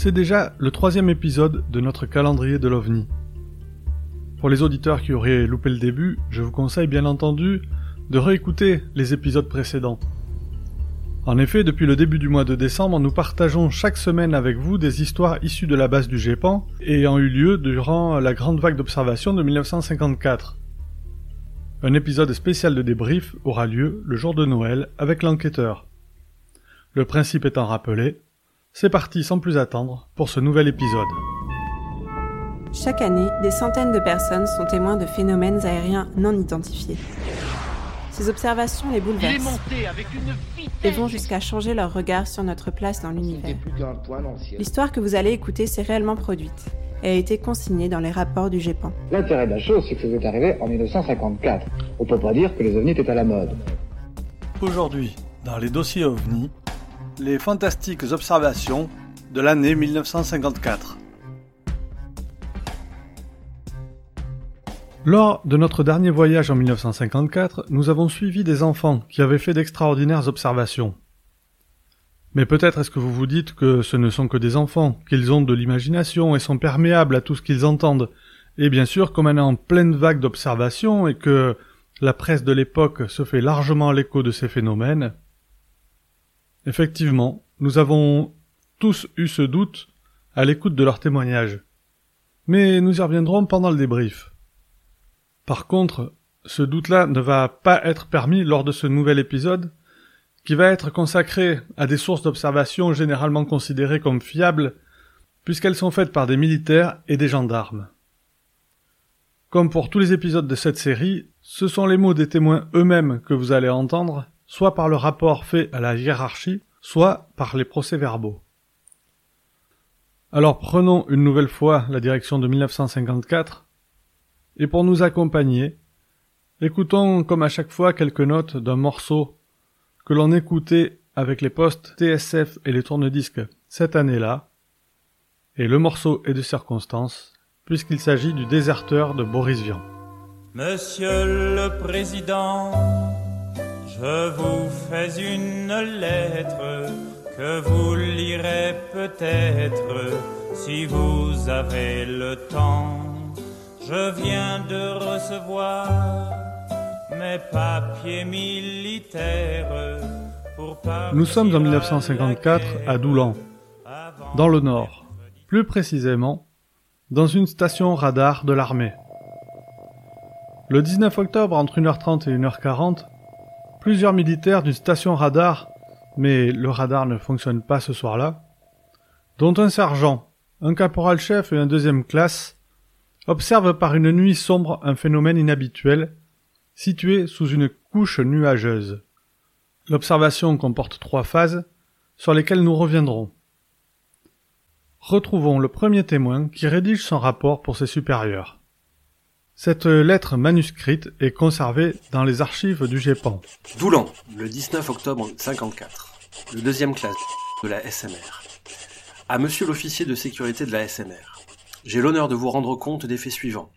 C'est déjà le troisième épisode de notre calendrier de l'OVNI. Pour les auditeurs qui auraient loupé le début, je vous conseille bien entendu de réécouter les épisodes précédents. En effet, depuis le début du mois de décembre, nous partageons chaque semaine avec vous des histoires issues de la base du GEPAN ayant eu lieu durant la grande vague d'observation de 1954. Un épisode spécial de débrief aura lieu le jour de Noël avec l'enquêteur. Le principe étant rappelé, c'est parti sans plus attendre pour ce nouvel épisode. Chaque année, des centaines de personnes sont témoins de phénomènes aériens non identifiés. Ces observations les bouleversent et vont jusqu'à changer leur regard sur notre place dans l'univers. L'histoire que vous allez écouter s'est réellement produite et a été consignée dans les rapports du GEPAN. L'intérêt de la chose, c'est que ça est arrivé en 1954. On peut pas dire que les ovnis étaient à la mode. Aujourd'hui, dans les dossiers ovnis, les fantastiques observations de l'année 1954. Lors de notre dernier voyage en 1954, nous avons suivi des enfants qui avaient fait d'extraordinaires observations. Mais peut-être est-ce que vous vous dites que ce ne sont que des enfants, qu'ils ont de l'imagination et sont perméables à tout ce qu'ils entendent. Et bien sûr, comme on est en pleine vague d'observations et que la presse de l'époque se fait largement l'écho de ces phénomènes, effectivement, nous avons tous eu ce doute à l'écoute de leurs témoignages. Mais nous y reviendrons pendant le débrief. Par contre, ce doute-là ne va pas être permis lors de ce nouvel épisode, qui va être consacré à des sources d'observation généralement considérées comme fiables, puisqu'elles sont faites par des militaires et des gendarmes. Comme pour tous les épisodes de cette série, ce sont les mots des témoins eux-mêmes que vous allez entendre, soit par le rapport fait à la hiérarchie, soit par les procès-verbaux. Alors prenons une nouvelle fois la direction de 1954 et pour nous accompagner, écoutons comme à chaque fois quelques notes d'un morceau que l'on écoutait avec les postes TSF et les tourne-disques cette année-là, et le morceau est de circonstance, puisqu'il s'agit du déserteur de Boris Vian. Monsieur le Président, je vous fais une lettre que vous lirez peut-être si vous avez le temps. Je viens de recevoir mes papiers militaires pour Nous sommes en 1954 à Doulan, dans le nord, plus précisément dans une station radar de l'armée. Le 19 octobre, entre 1h30 et 1h40, plusieurs militaires d'une station radar, mais le radar ne fonctionne pas ce soir-là, dont un sergent, un caporal-chef et un deuxième classe, observe par une nuit sombre un phénomène inhabituel, situé sous une couche nuageuse. L'observation comporte trois phases, sur lesquelles nous reviendrons. Retrouvons le premier témoin qui rédige son rapport pour ses supérieurs. Cette lettre manuscrite est conservée dans les archives du GEPAN. Doulan, le 19 octobre 54. Le deuxième classe de la SMR. À monsieur l'officier de sécurité de la SMR. J'ai l'honneur de vous rendre compte des faits suivants.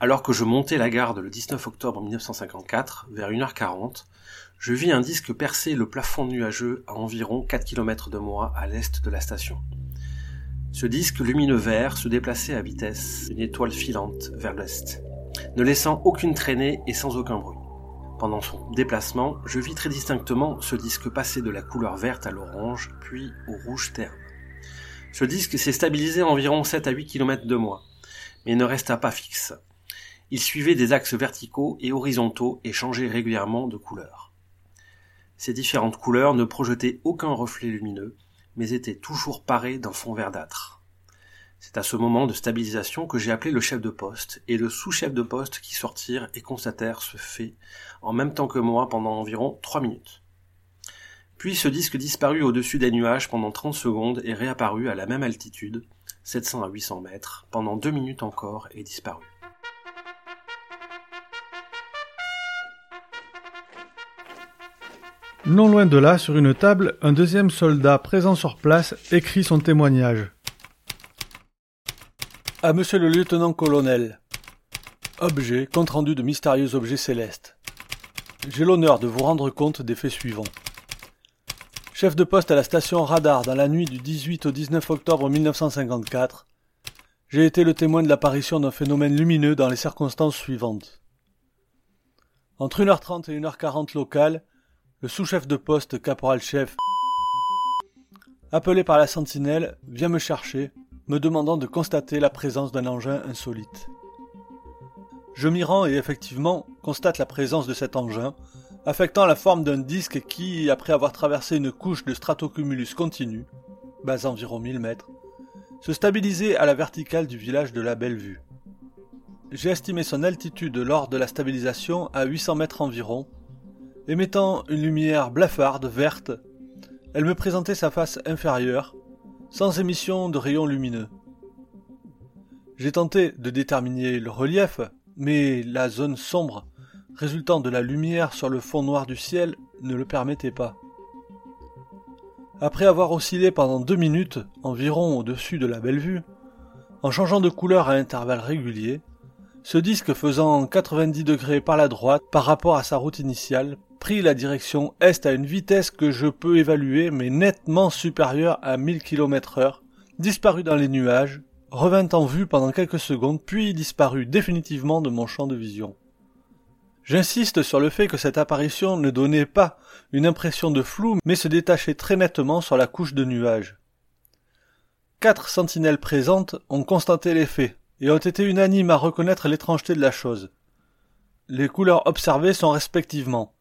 Alors que je montais la garde le 19 octobre 1954, vers 1h40, je vis un disque percer le plafond nuageux à environ 4 km de moi à l'est de la station. Ce disque lumineux vert se déplaçait à vitesse, une étoile filante, vers l'est, ne laissant aucune traînée et sans aucun bruit. Pendant son déplacement, je vis très distinctement ce disque passer de la couleur verte à l'orange, puis au rouge terne. Ce disque s'est stabilisé à environ 7 à 8 km de moi, mais ne resta pas fixe. Il suivait des axes verticaux et horizontaux et changeait régulièrement de couleur. Ces différentes couleurs ne projetaient aucun reflet lumineux, mais étaient toujours parées d'un fond verdâtre. C'est à ce moment de stabilisation que j'ai appelé le chef de poste et le sous-chef de poste qui sortirent et constatèrent ce fait en même temps que moi pendant environ trois minutes. Puis ce disque disparut au-dessus des nuages pendant 30 secondes et réapparut à la même altitude, 700 à 800 mètres, pendant deux minutes encore et disparut. Non loin de là, sur une table, un deuxième soldat présent sur place écrit son témoignage. À monsieur le lieutenant-colonel. Objet, compte rendu de mystérieux objets célestes. J'ai l'honneur de vous rendre compte des faits suivants. chef de poste à la station radar dans la nuit du 18 au 19 octobre 1954, j'ai été le témoin de l'apparition d'un phénomène lumineux dans les circonstances suivantes. Entre 1h30 et 1h40 locale, le sous-chef de poste caporal-chef, appelé par la sentinelle, vient me chercher, me demandant de constater la présence d'un engin insolite. Je m'y rends et effectivement constate la présence de cet engin, affectant la forme d'un disque qui, après avoir traversé une couche de stratocumulus continu, bas environ 1000 mètres, se stabilisait à la verticale du village de la Bellevue. J'ai estimé son altitude lors de la stabilisation à 800 mètres environ. Émettant une lumière blafarde verte, elle me présentait sa face inférieure, sans émission de rayons lumineux. J'ai tenté de déterminer le relief, mais la zone sombre résultant de la lumière sur le fond noir du ciel ne le permettait pas. Après avoir oscillé pendant deux minutes environ au-dessus de la Bellevue, en changeant de couleur à intervalles réguliers, ce disque faisant 90 degrés par la droite par rapport à sa route initiale, prit la direction est à une vitesse que je peux évaluer mais nettement supérieure à 1000 km heure, disparut dans les nuages, revint en vue pendant quelques secondes puis disparut définitivement de mon champ de vision. J'insiste sur le fait que cette apparition ne donnait pas une impression de flou mais se détachait très nettement sur la couche de nuages. Quatre sentinelles présentes ont constaté l'effet, et ont été unanimes à reconnaître l'étrangeté de la chose. Les couleurs observées sont respectivement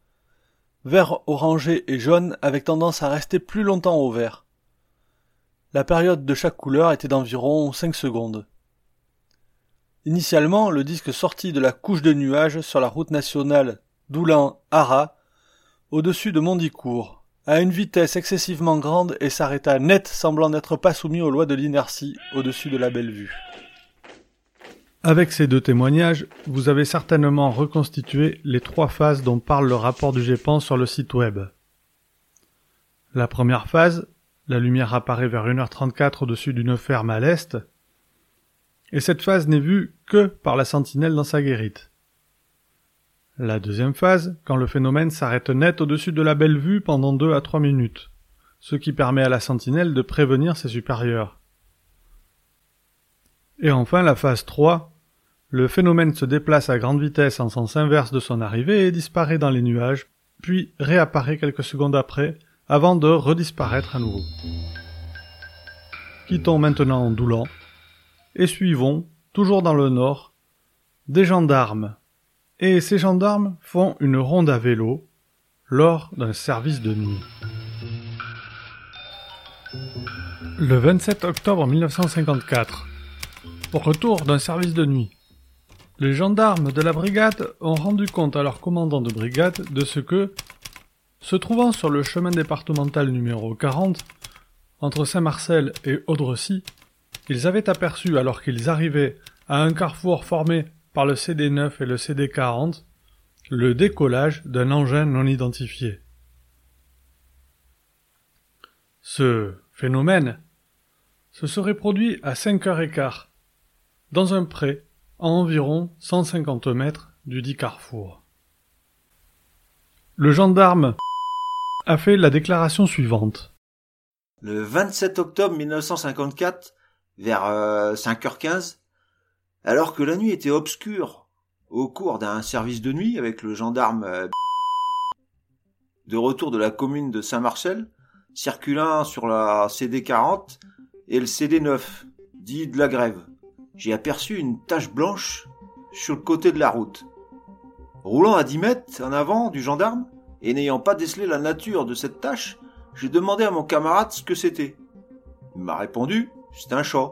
vert orangé et jaune avec tendance à rester plus longtemps au vert. La période de chaque couleur était d'environ 5 secondes. Initialement, le disque sortit de la couche de nuages sur la route nationale Doulan-Ara, au-dessus de Mondicourt, à une vitesse excessivement grande et s'arrêta net semblant n'être pas soumis aux lois de l'inertie au-dessus de la Bellevue. Avec ces deux témoignages, vous avez certainement reconstitué les trois phases dont parle le rapport du GEPAN sur le site web. La première phase, la lumière apparaît vers 1h34 au-dessus d'une ferme à l'est, et cette phase n'est vue que par la sentinelle dans sa guérite. La deuxième phase, quand le phénomène s'arrête net au-dessus de la belle vue pendant deux à trois minutes, ce qui permet à la sentinelle de prévenir ses supérieurs. Et enfin la phase 3, le phénomène se déplace à grande vitesse en sens inverse de son arrivée et disparaît dans les nuages, puis réapparaît quelques secondes après, avant de redisparaître à nouveau. Quittons maintenant Doulan et suivons, toujours dans le nord, des gendarmes. Et ces gendarmes font une ronde à vélo lors d'un service de nuit. Le 27 octobre 1954, au retour d'un service de nuit, les gendarmes de la brigade ont rendu compte à leur commandant de brigade de ce que, se trouvant sur le chemin départemental numéro 40, entre Saint-Marcel et Audrecy, ils avaient aperçu alors qu'ils arrivaient à un carrefour formé par le CD9 et le CD40, le décollage d'un engin non identifié. Ce phénomène se serait produit à cinq heures et dans un pré à environ 150 mètres du dit carrefour. Le gendarme a fait la déclaration suivante. Le 27 octobre 1954, vers 5h15, euh, alors que la nuit était obscure, au cours d'un service de nuit avec le gendarme euh, de retour de la commune de Saint-Marcel, circulant sur la CD40 et le CD9, dit de la grève j'ai aperçu une tache blanche sur le côté de la route. Roulant à dix mètres en avant du gendarme, et n'ayant pas décelé la nature de cette tache, j'ai demandé à mon camarade ce que c'était. Il m'a répondu, c'est un chat.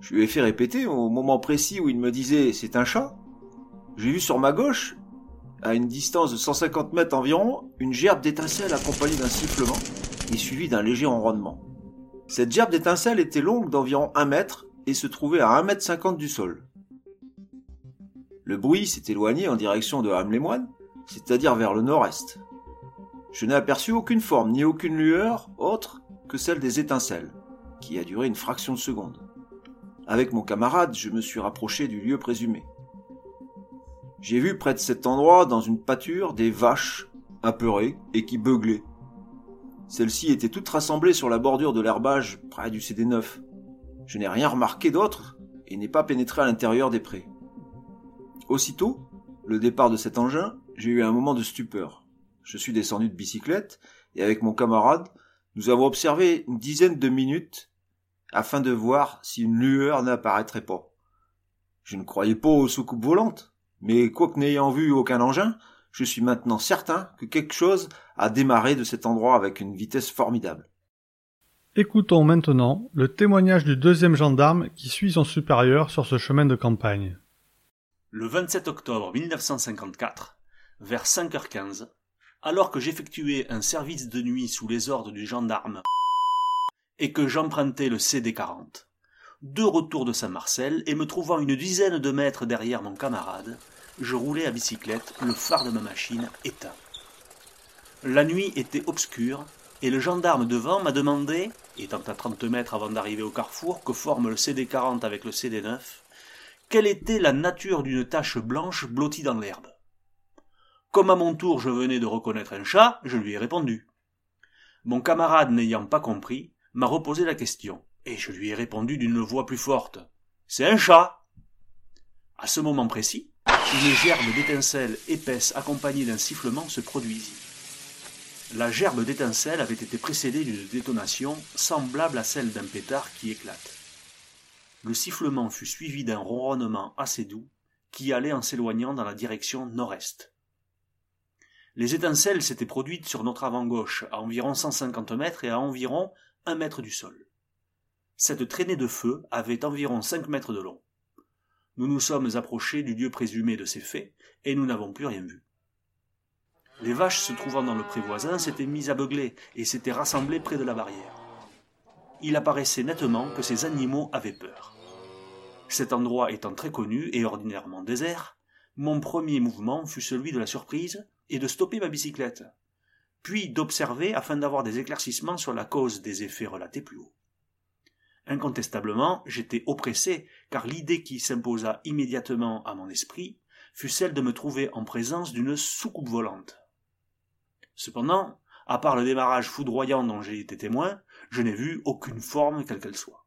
Je lui ai fait répéter au moment précis où il me disait c'est un chat. J'ai vu sur ma gauche, à une distance de 150 mètres environ, une gerbe d'étincelles accompagnée d'un sifflement et suivie d'un léger enronnement. Cette gerbe d'étincelles était longue d'environ un mètre et se trouvait à 1m50 du sol. Le bruit s'est éloigné en direction de Ham-les-Moines, c'est-à-dire vers le nord-est. Je n'ai aperçu aucune forme ni aucune lueur autre que celle des étincelles, qui a duré une fraction de seconde. Avec mon camarade, je me suis rapproché du lieu présumé. J'ai vu près de cet endroit, dans une pâture, des vaches apeurées et qui beuglaient. Celle-ci était toute rassemblée sur la bordure de l'herbage près du CD9. Je n'ai rien remarqué d'autre et n'ai pas pénétré à l'intérieur des prés. Aussitôt, le départ de cet engin, j'ai eu un moment de stupeur. Je suis descendu de bicyclette et avec mon camarade, nous avons observé une dizaine de minutes afin de voir si une lueur n'apparaîtrait pas. Je ne croyais pas aux soucoupes volantes, mais quoique n'ayant vu aucun engin, je suis maintenant certain que quelque chose a démarré de cet endroit avec une vitesse formidable. Écoutons maintenant le témoignage du deuxième gendarme qui suit son supérieur sur ce chemin de campagne. Le 27 octobre 1954, vers 5h15, alors que j'effectuais un service de nuit sous les ordres du gendarme et que j'empruntais le CD40, de retour de Saint-Marcel et me trouvant une dizaine de mètres derrière mon camarade, je roulais à bicyclette, le phare de ma machine éteint. La nuit était obscure et le gendarme devant m'a demandé, étant à 30 mètres avant d'arriver au carrefour que forme le CD40 avec le CD9, quelle était la nature d'une tache blanche blottie dans l'herbe? Comme à mon tour je venais de reconnaître un chat, je lui ai répondu. Mon camarade n'ayant pas compris, m'a reposé la question, et je lui ai répondu d'une voix plus forte. C'est un chat. À ce moment précis, une gerbe d'étincelles épaisse accompagnée d'un sifflement se produisit. La gerbe d'étincelles avait été précédée d'une détonation semblable à celle d'un pétard qui éclate. Le sifflement fut suivi d'un ronronnement assez doux qui allait en s'éloignant dans la direction nord-est. Les étincelles s'étaient produites sur notre avant gauche à environ 150 mètres et à environ un mètre du sol. Cette traînée de feu avait environ cinq mètres de long. Nous nous sommes approchés du lieu présumé de ces faits, et nous n'avons plus rien vu. Les vaches se trouvant dans le pré voisin s'étaient mises à beugler et s'étaient rassemblées près de la barrière. Il apparaissait nettement que ces animaux avaient peur. Cet endroit étant très connu et ordinairement désert, mon premier mouvement fut celui de la surprise et de stopper ma bicyclette, puis d'observer afin d'avoir des éclaircissements sur la cause des effets relatés plus haut. Incontestablement, j'étais oppressé, car l'idée qui s'imposa immédiatement à mon esprit fut celle de me trouver en présence d'une soucoupe volante. Cependant, à part le démarrage foudroyant dont j'ai été témoin, je n'ai vu aucune forme quelle qu'elle soit.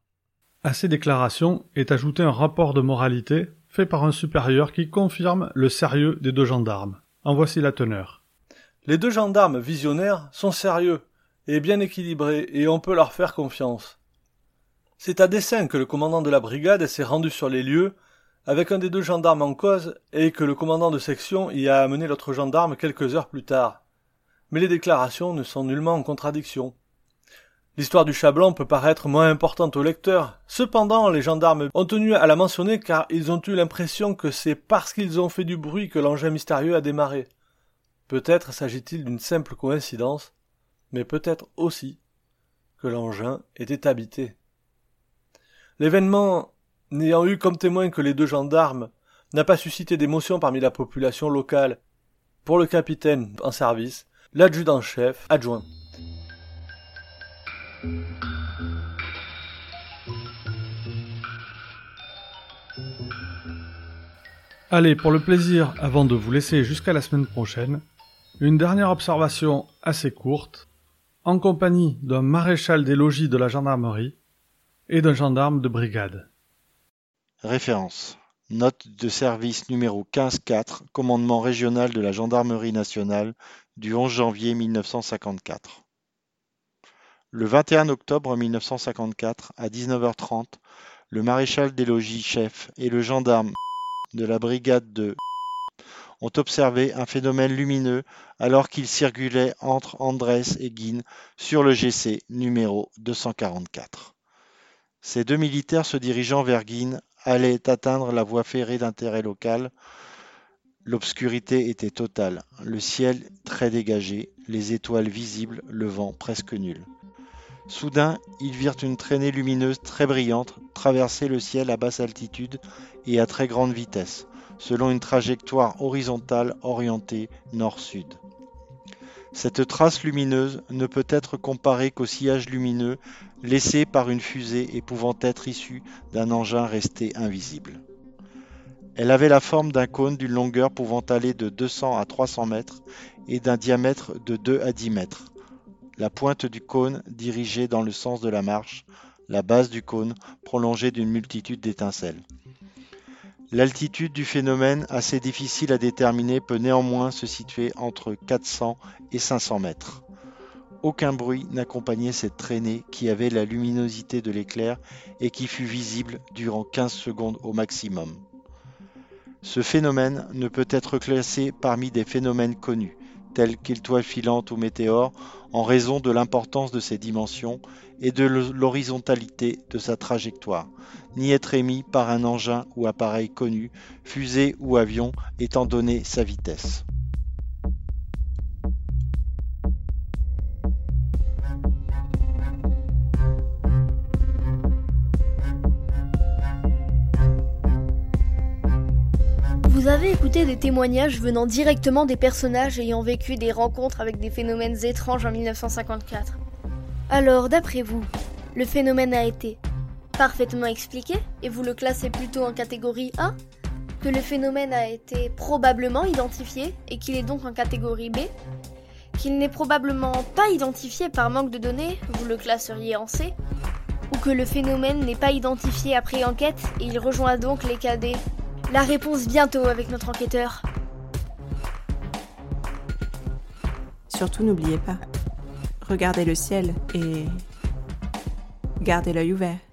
À ces déclarations est ajouté un rapport de moralité fait par un supérieur qui confirme le sérieux des deux gendarmes. En voici la teneur. Les deux gendarmes visionnaires sont sérieux et bien équilibrés et on peut leur faire confiance. C'est à dessein que le commandant de la brigade s'est rendu sur les lieux avec un des deux gendarmes en cause et que le commandant de section y a amené l'autre gendarme quelques heures plus tard. Mais les déclarations ne sont nullement en contradiction. L'histoire du chat blanc peut paraître moins importante au lecteur. Cependant, les gendarmes ont tenu à la mentionner car ils ont eu l'impression que c'est parce qu'ils ont fait du bruit que l'engin mystérieux a démarré. Peut-être s'agit-il d'une simple coïncidence, mais peut-être aussi que l'engin était habité. L'événement, n'ayant eu comme témoin que les deux gendarmes, n'a pas suscité d'émotion parmi la population locale. Pour le capitaine en service, l'adjudant-chef adjoint. Allez, pour le plaisir, avant de vous laisser jusqu'à la semaine prochaine, une dernière observation assez courte, en compagnie d'un maréchal des logis de la gendarmerie et d'un gendarme de brigade. Référence. Note de service numéro 15-4, commandement régional de la gendarmerie nationale du 11 janvier 1954. Le 21 octobre 1954, à 19h30, le maréchal des logis chef et le gendarme de la brigade de ont observé un phénomène lumineux alors qu'ils circulaient entre Andrès et Guine sur le GC numéro 244. Ces deux militaires se dirigeant vers Guine allaient atteindre la voie ferrée d'intérêt local. L'obscurité était totale, le ciel très dégagé, les étoiles visibles, le vent presque nul. Soudain, ils virent une traînée lumineuse très brillante traverser le ciel à basse altitude et à très grande vitesse, selon une trajectoire horizontale orientée nord-sud. Cette trace lumineuse ne peut être comparée qu'au sillage lumineux laissé par une fusée et pouvant être issue d'un engin resté invisible. Elle avait la forme d'un cône d'une longueur pouvant aller de 200 à 300 mètres et d'un diamètre de 2 à 10 mètres la pointe du cône dirigée dans le sens de la marche, la base du cône prolongée d'une multitude d'étincelles. L'altitude du phénomène, assez difficile à déterminer, peut néanmoins se situer entre 400 et 500 mètres. Aucun bruit n'accompagnait cette traînée qui avait la luminosité de l'éclair et qui fut visible durant 15 secondes au maximum. Ce phénomène ne peut être classé parmi des phénomènes connus, tels qu'étoiles filantes ou météores, en raison de l'importance de ses dimensions et de l'horizontalité de sa trajectoire, ni être émis par un engin ou appareil connu, fusée ou avion, étant donné sa vitesse. Vous avez écouté des témoignages venant directement des personnages ayant vécu des rencontres avec des phénomènes étranges en 1954. Alors, d'après vous, le phénomène a été parfaitement expliqué et vous le classez plutôt en catégorie A Que le phénomène a été probablement identifié et qu'il est donc en catégorie B Qu'il n'est probablement pas identifié par manque de données, vous le classeriez en C Ou que le phénomène n'est pas identifié après enquête et il rejoint donc les KD la réponse bientôt avec notre enquêteur. Surtout n'oubliez pas, regardez le ciel et gardez l'œil ouvert.